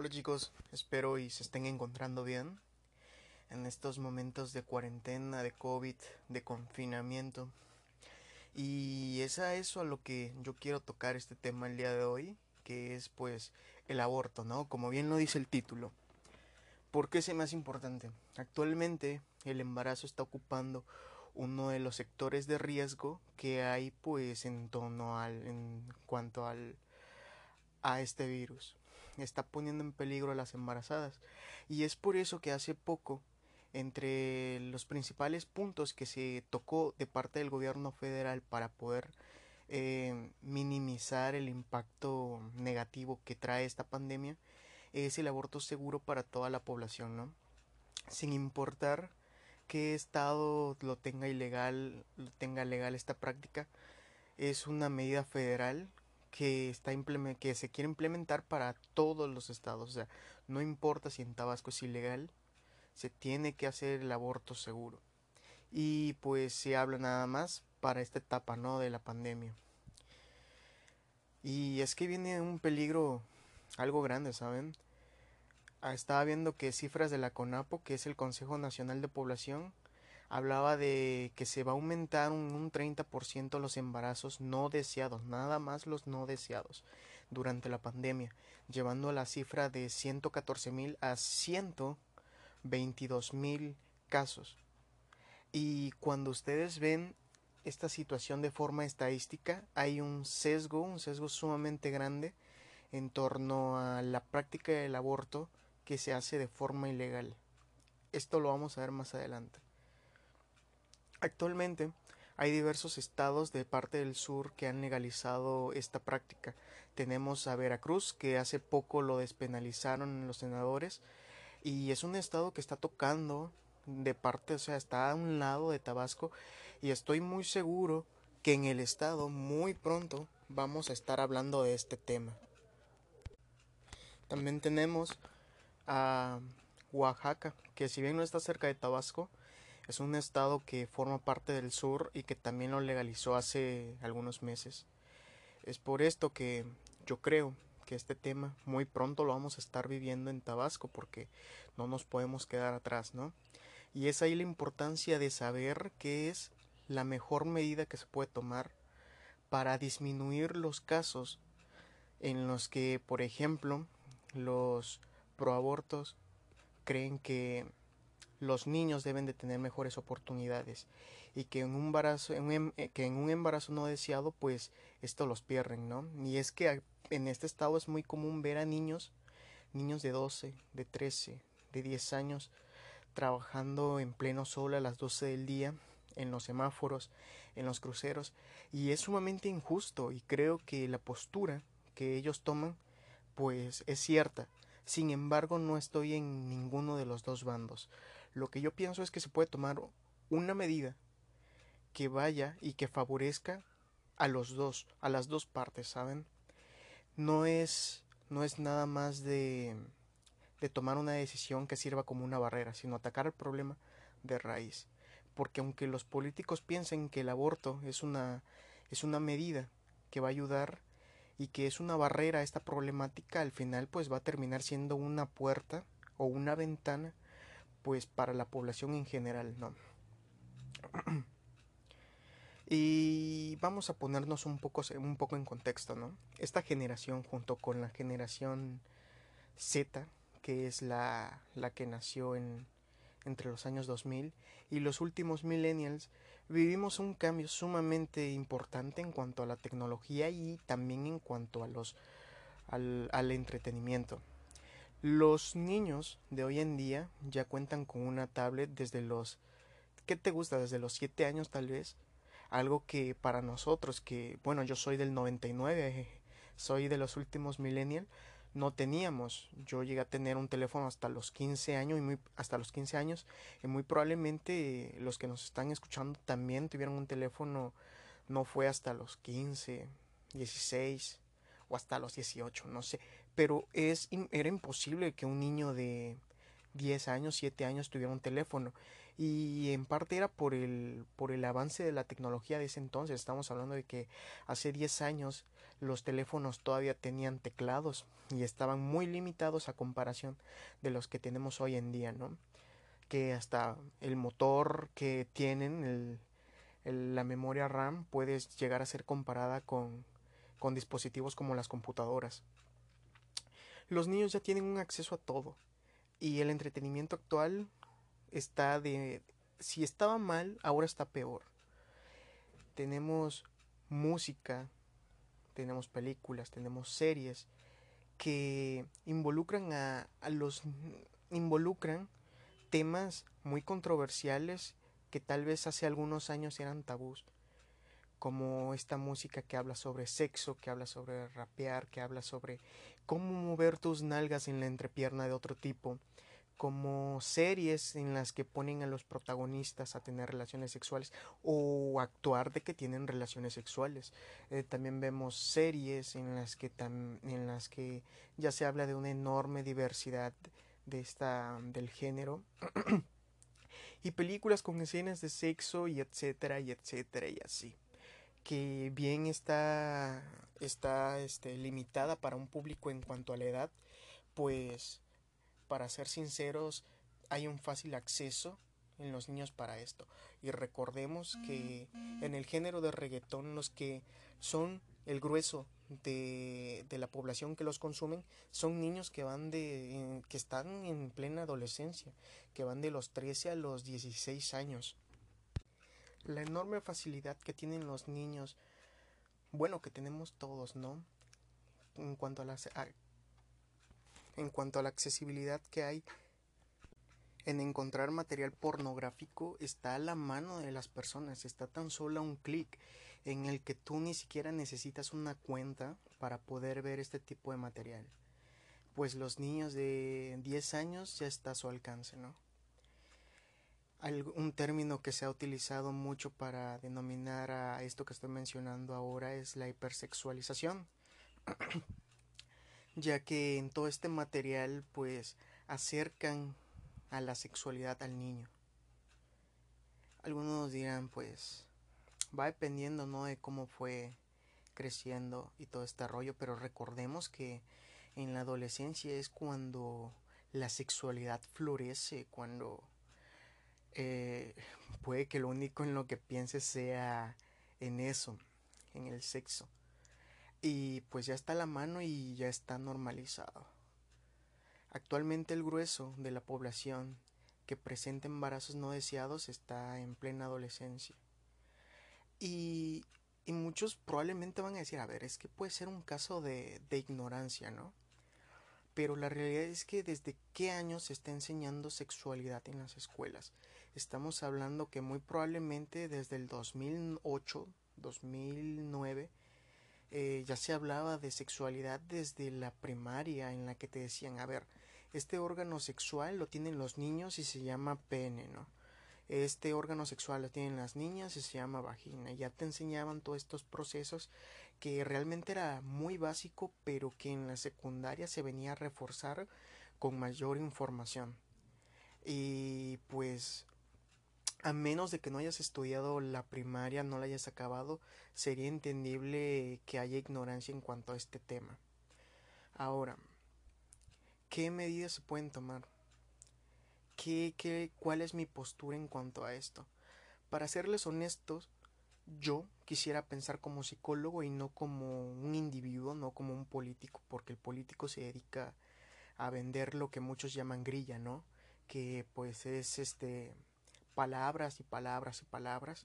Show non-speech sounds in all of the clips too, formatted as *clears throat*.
Hola chicos, espero y se estén encontrando bien en estos momentos de cuarentena, de COVID, de confinamiento. Y es a eso a lo que yo quiero tocar este tema el día de hoy, que es pues el aborto, ¿no? Como bien lo dice el título. ¿Por qué es más importante? Actualmente el embarazo está ocupando uno de los sectores de riesgo que hay pues en torno al en cuanto al a este virus está poniendo en peligro a las embarazadas y es por eso que hace poco entre los principales puntos que se tocó de parte del gobierno federal para poder eh, minimizar el impacto negativo que trae esta pandemia es el aborto seguro para toda la población, ¿no? Sin importar qué estado lo tenga ilegal, lo tenga legal esta práctica, es una medida federal que está que se quiere implementar para todos los estados, o sea, no importa si en Tabasco es ilegal, se tiene que hacer el aborto seguro. Y pues se habla nada más para esta etapa, ¿no? de la pandemia. Y es que viene un peligro algo grande, ¿saben? Ah, estaba viendo que cifras de la CONAPO, que es el Consejo Nacional de Población, hablaba de que se va a aumentar un, un 30% los embarazos no deseados, nada más los no deseados durante la pandemia, llevando la cifra de 114 mil a 122 mil casos. Y cuando ustedes ven esta situación de forma estadística, hay un sesgo, un sesgo sumamente grande en torno a la práctica del aborto que se hace de forma ilegal. Esto lo vamos a ver más adelante. Actualmente hay diversos estados de parte del sur que han legalizado esta práctica. Tenemos a Veracruz, que hace poco lo despenalizaron los senadores, y es un estado que está tocando de parte, o sea, está a un lado de Tabasco, y estoy muy seguro que en el estado muy pronto vamos a estar hablando de este tema. También tenemos a Oaxaca, que si bien no está cerca de Tabasco, es un estado que forma parte del sur y que también lo legalizó hace algunos meses. Es por esto que yo creo que este tema muy pronto lo vamos a estar viviendo en Tabasco porque no nos podemos quedar atrás, ¿no? Y es ahí la importancia de saber qué es la mejor medida que se puede tomar para disminuir los casos en los que, por ejemplo, los proabortos creen que los niños deben de tener mejores oportunidades y que en un embarazo, en em, eh, que en un embarazo no deseado pues esto los pierden, ¿no? Y es que en este estado es muy común ver a niños, niños de 12, de 13, de 10 años trabajando en pleno sol a las 12 del día en los semáforos, en los cruceros y es sumamente injusto y creo que la postura que ellos toman pues es cierta sin embargo, no estoy en ninguno de los dos bandos. Lo que yo pienso es que se puede tomar una medida que vaya y que favorezca a los dos, a las dos partes, ¿saben? No es no es nada más de de tomar una decisión que sirva como una barrera, sino atacar el problema de raíz. Porque aunque los políticos piensen que el aborto es una es una medida que va a ayudar y que es una barrera a esta problemática, al final pues va a terminar siendo una puerta o una ventana pues para la población en general, ¿no? *clears throat* y vamos a ponernos un poco, un poco en contexto, ¿no? Esta generación junto con la generación Z, que es la, la que nació en, entre los años 2000 y los últimos millennials, vivimos un cambio sumamente importante en cuanto a la tecnología y también en cuanto a los al, al entretenimiento. Los niños de hoy en día ya cuentan con una tablet desde los ¿qué te gusta? desde los 7 años tal vez. Algo que para nosotros que bueno, yo soy del 99, *laughs* soy de los últimos millennials no teníamos. Yo llegué a tener un teléfono hasta los 15 años y muy, hasta los 15 años y muy probablemente los que nos están escuchando también tuvieron un teléfono no fue hasta los 15, 16 o hasta los 18, no sé, pero es era imposible que un niño de 10 años, 7 años tuvieron un teléfono. Y en parte era por el, por el avance de la tecnología de ese entonces. Estamos hablando de que hace 10 años los teléfonos todavía tenían teclados y estaban muy limitados a comparación de los que tenemos hoy en día, ¿no? Que hasta el motor que tienen, el, la memoria RAM, puede llegar a ser comparada con, con dispositivos como las computadoras. Los niños ya tienen un acceso a todo y el entretenimiento actual está de... Si estaba mal, ahora está peor. Tenemos música, tenemos películas, tenemos series que involucran a, los... involucran temas muy controversiales que tal vez hace algunos años eran tabús como esta música que habla sobre sexo, que habla sobre rapear, que habla sobre cómo mover tus nalgas en la entrepierna de otro tipo, como series en las que ponen a los protagonistas a tener relaciones sexuales o actuar de que tienen relaciones sexuales. Eh, también vemos series en las que en las que ya se habla de una enorme diversidad de esta del género. *clears throat* y películas con escenas de sexo y etcétera y etcétera y así que bien está, está este, limitada para un público en cuanto a la edad, pues para ser sinceros hay un fácil acceso en los niños para esto. Y recordemos que en el género de reggaetón los que son el grueso de, de la población que los consumen son niños que van de que están en plena adolescencia, que van de los 13 a los 16 años la enorme facilidad que tienen los niños, bueno, que tenemos todos, ¿no? En cuanto a la, en cuanto a la accesibilidad que hay en encontrar material pornográfico está a la mano de las personas, está tan solo un clic en el que tú ni siquiera necesitas una cuenta para poder ver este tipo de material. Pues los niños de 10 años ya está a su alcance, ¿no? Un término que se ha utilizado mucho para denominar a esto que estoy mencionando ahora es la hipersexualización. *clears throat* Ya que en todo este material pues acercan a la sexualidad al niño. Algunos dirán pues va dependiendo no de cómo fue creciendo y todo este rollo pero recordemos que en la adolescencia es cuando la sexualidad florece cuando eh, puede que lo único en lo que pienses sea en eso, en el sexo. Y pues ya está la mano y ya está normalizado. Actualmente el grueso de la población que presenta embarazos no deseados está en plena adolescencia. Y, y muchos probablemente van a decir, a ver, es que puede ser un caso de, de ignorancia, ¿no? Pero la realidad es que desde qué años se está enseñando sexualidad en las escuelas. Estamos hablando que muy probablemente desde el 2008, 2009, eh, ya se hablaba de sexualidad desde la primaria en la que te decían, a ver, este órgano sexual lo tienen los niños y se llama pene, ¿no? Este órgano sexual lo tienen las niñas y se llama vagina. Ya te enseñaban todos estos procesos que realmente era muy básico, pero que en la secundaria se venía a reforzar con mayor información. Y pues a menos de que no hayas estudiado la primaria, no la hayas acabado, sería entendible que haya ignorancia en cuanto a este tema. Ahora, ¿qué medidas se pueden tomar? ¿Qué, qué, ¿Cuál es mi postura en cuanto a esto? Para serles honestos, yo quisiera pensar como psicólogo y no como un individuo, no como un político, porque el político se dedica a vender lo que muchos llaman grilla, ¿no? Que pues es este palabras y palabras y palabras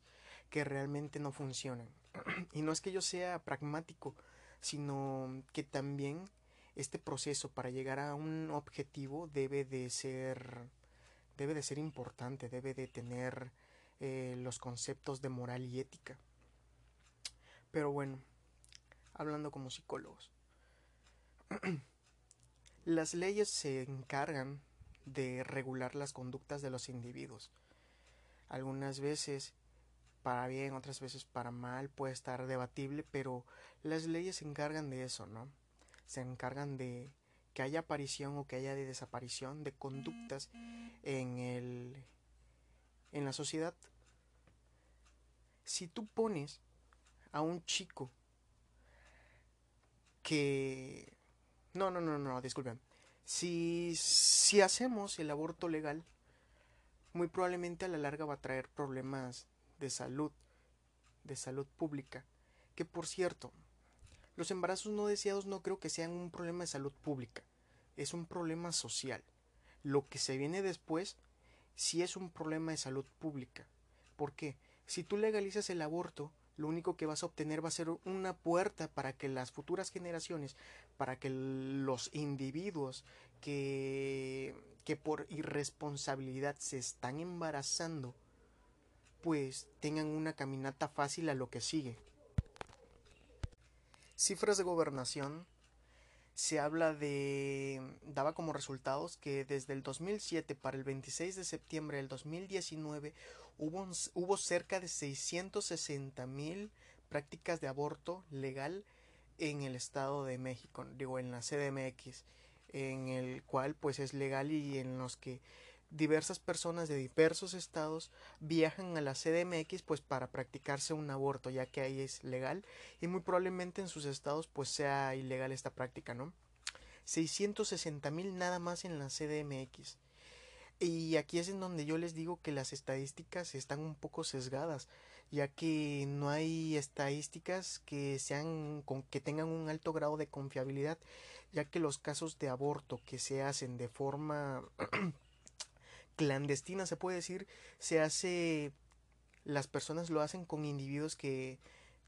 que realmente no funcionan. *clears throat* y no es que yo sea pragmático, sino que también este proceso para llegar a un objetivo debe de ser debe de ser importante, debe de tener eh, los conceptos de moral y ética. Pero bueno, hablando como psicólogos, *clears throat* las leyes se encargan de regular las conductas de los individuos algunas veces para bien, otras veces para mal, puede estar debatible, pero las leyes se encargan de eso, ¿no? Se encargan de que haya aparición o que haya de desaparición de conductas en el en la sociedad. Si tú pones a un chico que no, no, no, no, disculpen. Si si hacemos el aborto legal, muy probablemente a la larga va a traer problemas de salud, de salud pública, que por cierto, los embarazos no deseados no creo que sean un problema de salud pública, es un problema social. Lo que se viene después sí es un problema de salud pública. ¿Por qué? Si tú legalizas el aborto, lo único que vas a obtener va a ser una puerta para que las futuras generaciones, para que los individuos que, que por irresponsabilidad se están embarazando, pues tengan una caminata fácil a lo que sigue. Cifras de gobernación. Se habla de... daba como resultados que desde el 2007 para el 26 de septiembre del 2019 hubo, hubo cerca de 660 mil prácticas de aborto legal en el Estado de México, digo, en la CDMX, en el cual pues es legal y en los que diversas personas de diversos estados viajan a la CDMX pues para practicarse un aborto ya que ahí es legal y muy probablemente en sus estados pues sea ilegal esta práctica, ¿no? 660 mil nada más en la CDMX. Y aquí es en donde yo les digo que las estadísticas están un poco sesgadas, ya que no hay estadísticas que sean que tengan un alto grado de confiabilidad, ya que los casos de aborto que se hacen de forma *clears throat* clandestina, se puede decir, se hace, las personas lo hacen con individuos que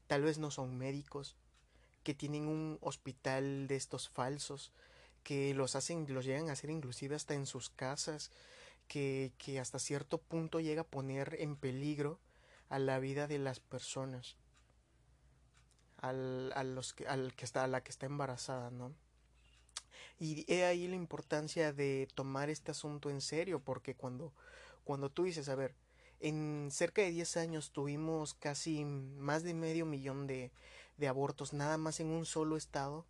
tal vez no son médicos, que tienen un hospital de estos falsos, que los hacen, los llegan a hacer inclusive hasta en sus casas, que, que hasta cierto punto llega a poner en peligro a la vida de las personas, al, a los que, al que está, a la que está embarazada, ¿no? Y he ahí la importancia de tomar este asunto en serio, porque cuando, cuando tú dices, a ver, en cerca de 10 años tuvimos casi más de medio millón de, de abortos, nada más en un solo estado,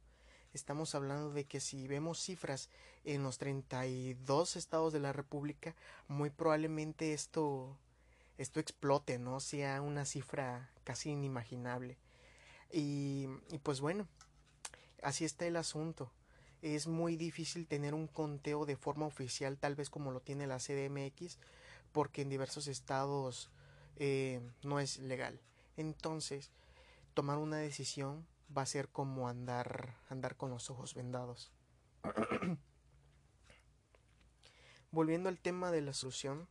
estamos hablando de que si vemos cifras en los 32 estados de la República, muy probablemente esto, esto explote, ¿no? Sea una cifra casi inimaginable. Y, y pues bueno, así está el asunto es muy difícil tener un conteo de forma oficial, tal vez como lo tiene la CDMX, porque en diversos estados eh, no es legal. Entonces, tomar una decisión va a ser como andar, andar con los ojos vendados. *clears throat* Volviendo al tema de la solución,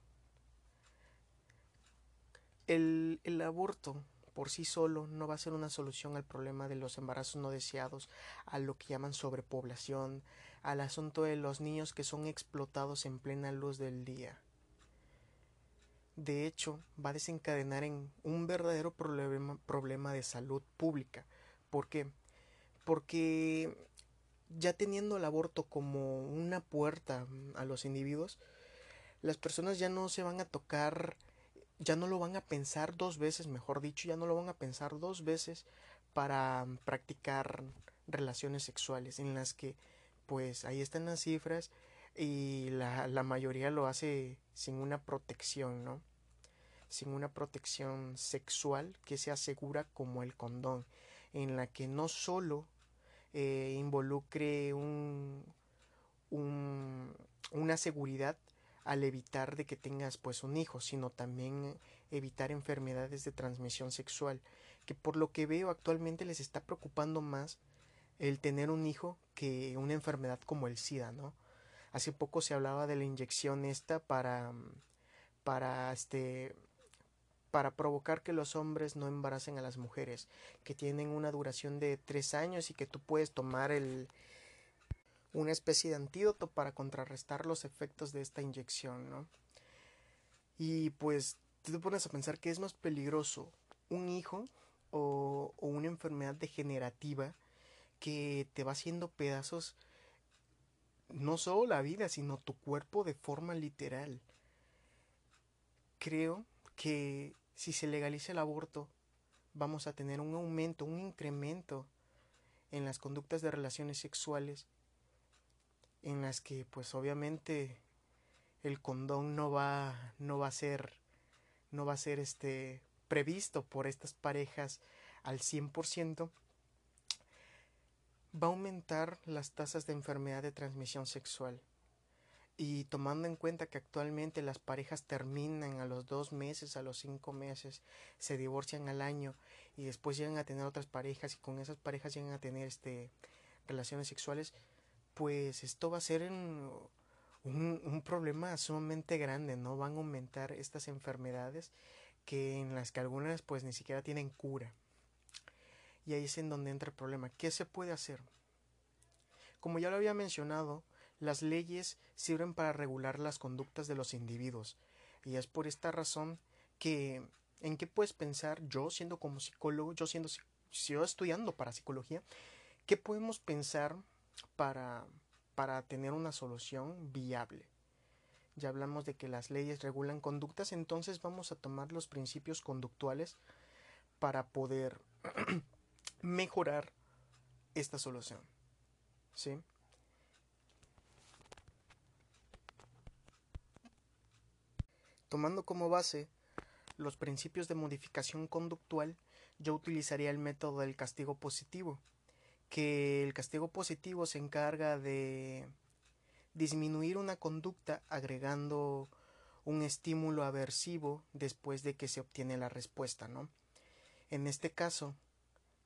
el, el aborto por sí solo no va a ser una solución al problema de los embarazos no deseados, a lo que llaman sobrepoblación, al asunto de los niños que son explotados en plena luz del día. De hecho, va a desencadenar en un verdadero problema, de salud pública. ¿Por qué? Porque ya teniendo el aborto como una puerta a los individuos, las personas ya no se van a tocar ya no lo van a pensar dos veces, mejor dicho, ya no lo van a pensar dos veces para mm, practicar relaciones sexuales en las que pues ahí están las cifras y la, la mayoría lo hace sin una protección, ¿no? Sin una protección sexual que sea segura como el condón, en la que no solo eh, involucre un, un, una seguridad al evitar de que tengas pues un hijo, sino también evitar enfermedades de transmisión sexual, que por lo que veo actualmente les está preocupando más el tener un hijo que una enfermedad como el SIDA, ¿no? Hace poco se hablaba de la inyección esta para para este para provocar que los hombres no embaracen a las mujeres, que tienen una duración de tres años y que tú puedes tomar el, una especie de antídoto para contrarrestar los efectos de esta inyección, ¿no? Y pues te pones a pensar que es más peligroso un hijo o, o una enfermedad degenerativa que te va haciendo pedazos no solo la vida, sino tu cuerpo de forma literal. Creo que si se legaliza el aborto, vamos a tener un aumento, un incremento en las conductas de relaciones sexuales en las que pues obviamente el condón no va no va a ser no va a ser este previsto por estas parejas al 100% va a aumentar las tasas de enfermedad de transmisión sexual. Y tomando en cuenta que actualmente las parejas terminan a los dos meses, a los cinco meses, se divorcian al año y después llegan a tener otras parejas y con esas parejas llegan a tener este relaciones sexuales, pues esto va a ser un, un problema sumamente grande, ¿no? Van a aumentar estas enfermedades que en las que algunas pues ni siquiera tienen cura. Y ahí es en donde entra el problema. ¿Qué se puede hacer? Como ya lo había mencionado, las leyes sirven para regular las conductas de los individuos. Y es por esta razón que ¿en qué puedes pensar yo siendo como psicólogo, yo siendo yo estudiando para psicología, qué podemos pensar para para tener una solución viable? Ya hablamos de que las leyes regulan conductas, entonces vamos a tomar los principios conductuales para poder *clears throat* mejorar esta solución. ¿Sí? Tomando como base los principios de modificación conductual, yo utilizaría el método del castigo positivo, que el castigo positivo se encarga de disminuir una conducta agregando un estímulo aversivo después de que se obtiene la respuesta, ¿no? En este caso,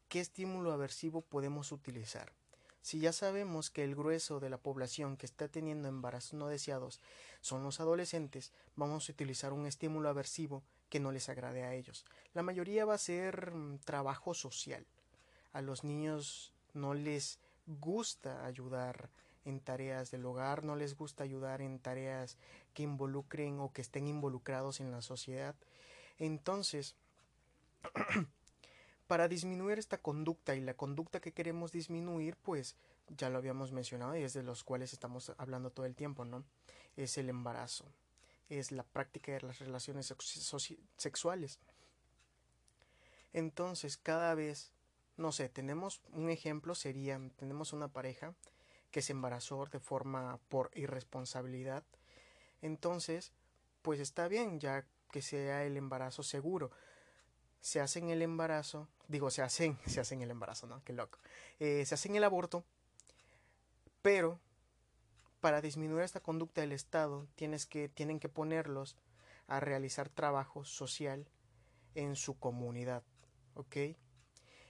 ¿qué estímulo aversivo podemos utilizar? Si ya sabemos que el grueso de la población que está teniendo embarazos no deseados son los adolescentes, vamos a utilizar un estímulo aversivo que no les agrade a ellos. La mayoría va a ser mm, trabajo social. A los niños no les gusta ayudar en tareas del hogar, no les gusta ayudar en tareas que involucren o que estén involucrados en la sociedad. Entonces, *clears throat* para disminuir esta conducta y la conducta que queremos disminuir, pues ya lo habíamos mencionado y es de los cuales estamos hablando todo el tiempo, ¿no? Es el embarazo, es la práctica de las relaciones sexuales. Entonces, cada vez, no sé, tenemos un ejemplo, sería, tenemos una pareja que se embarazó de forma por irresponsabilidad. Entonces, pues está bien ya que sea el embarazo seguro, se hacen el embarazo, digo, se hacen, *laughs* se hacen el embarazo, ¿no? Qué loco. Eh, se hacen el aborto, pero para disminuir esta conducta del Estado tienes que, tienen que ponerlos a realizar trabajo social en su comunidad, ¿ok?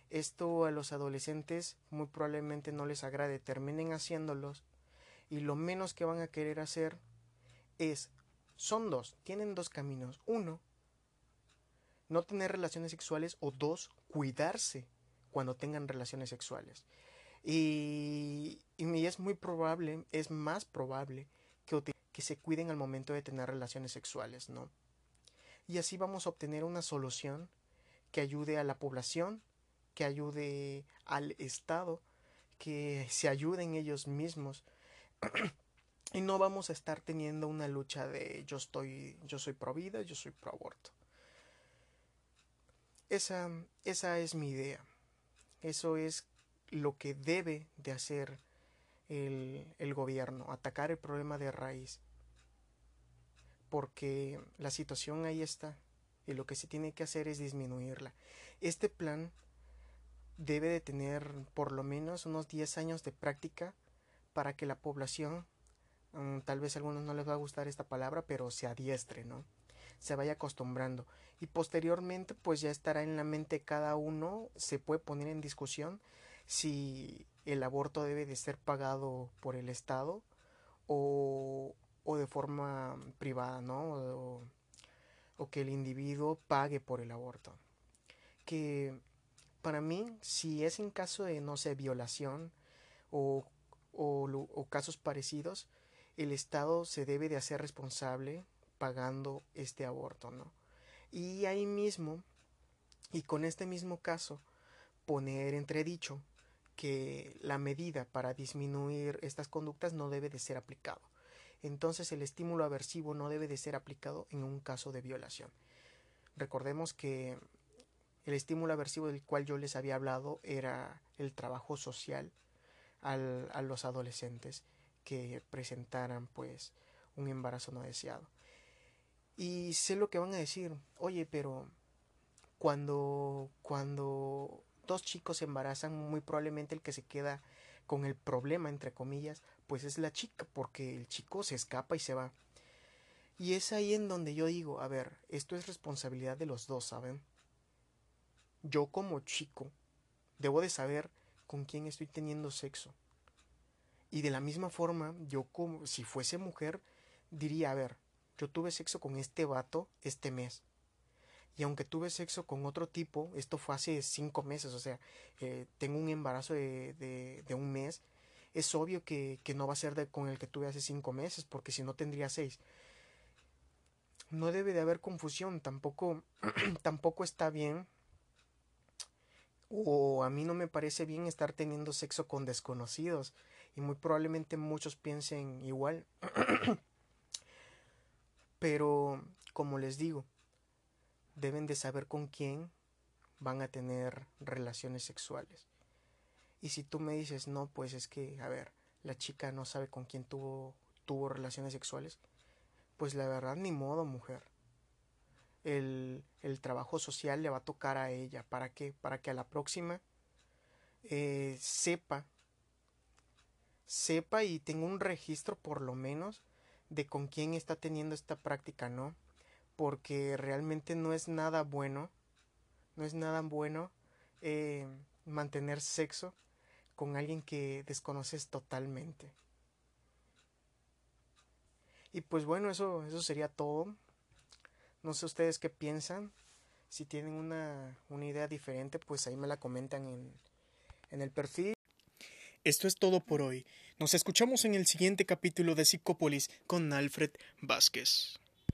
Esto a los adolescentes muy probablemente no les agrade, terminen haciéndolos y lo menos que van a querer hacer es, son dos, tienen dos caminos. Uno, no tener relaciones sexuales o dos, cuidarse cuando tengan relaciones sexuales. Y, y es muy probable, es más probable que, que se cuiden al momento de tener relaciones sexuales, ¿no? Y así vamos a obtener una solución que ayude a la población, que ayude al Estado, que se ayuden ellos mismos. *clears throat* y no vamos a estar teniendo una lucha de yo estoy, yo soy pro vida, yo soy pro aborto. Esa, esa es mi idea. Eso es lo que debe de hacer el, el gobierno, atacar el problema de raíz. Porque la situación ahí está y lo que se tiene que hacer es disminuirla. Este plan debe de tener por lo menos unos 10 años de práctica para que la población, mm, tal vez a algunos no les va a gustar esta palabra, pero se adiestre, ¿no? se vaya acostumbrando y posteriormente pues ya estará en la mente cada uno se puede poner en discusión si el aborto debe de ser pagado por el Estado o, o de forma privada, ¿no? O, o, que el individuo pague por el aborto. Que para mí, si es en caso de, no sé, violación o, o, casos parecidos, el Estado se debe de hacer responsable pagando este aborto, ¿no? Y ahí mismo, y con este mismo caso, poner entredicho que la medida para disminuir estas conductas no debe de ser aplicado. Entonces el estímulo aversivo no debe de ser aplicado en un caso de violación. Recordemos que el estímulo aversivo del cual yo les había hablado era el trabajo social al, a los adolescentes que presentaran pues un embarazo no deseado. Y sé lo que van a decir, oye, pero cuando, cuando dos chicos se embarazan, muy probablemente el que se queda con el problema, entre comillas, pues es la chica, porque el chico se escapa y se va. Y es ahí en donde yo digo, a ver, esto es responsabilidad de los dos, ¿saben? Yo como chico debo de saber con quién estoy teniendo sexo. Y de la misma forma, yo como si fuese mujer, diría, a ver, yo tuve sexo con este vato este mes. Y aunque tuve sexo con otro tipo, esto fue hace cinco meses, o sea, eh, tengo un embarazo de, de, un mes, es obvio que, que no va a ser de, con el que tuve hace cinco meses, porque si no tendría seis no debe de haber confusión, tampoco, *clears throat* tampoco está bien o a mí no me parece bien estar teniendo sexo con desconocidos y muy probablemente muchos piensen igual. *coughs* Pero, como les digo, deben de saber con quién van a tener relaciones sexuales. Y si tú me dices, no, pues es que, a ver, la chica no sabe con quién tuvo, tuvo relaciones sexuales, pues la verdad ni modo, mujer. El, el, trabajo social le va a tocar a ella. ¿Para qué? Para que a la próxima eh, sepa, sepa y tenga un registro por lo menos de con quién está teniendo esta práctica, ¿no? Porque realmente no es nada bueno, no es nada bueno eh, mantener sexo con alguien que desconoces totalmente. Y pues bueno, eso, eso sería todo. No sé ustedes qué piensan. Si tienen una, una idea diferente, pues ahí me la comentan en, en el perfil. Esto es todo por hoy. Nos escuchamos en el siguiente capítulo de Psicópolis con Alfred Vázquez.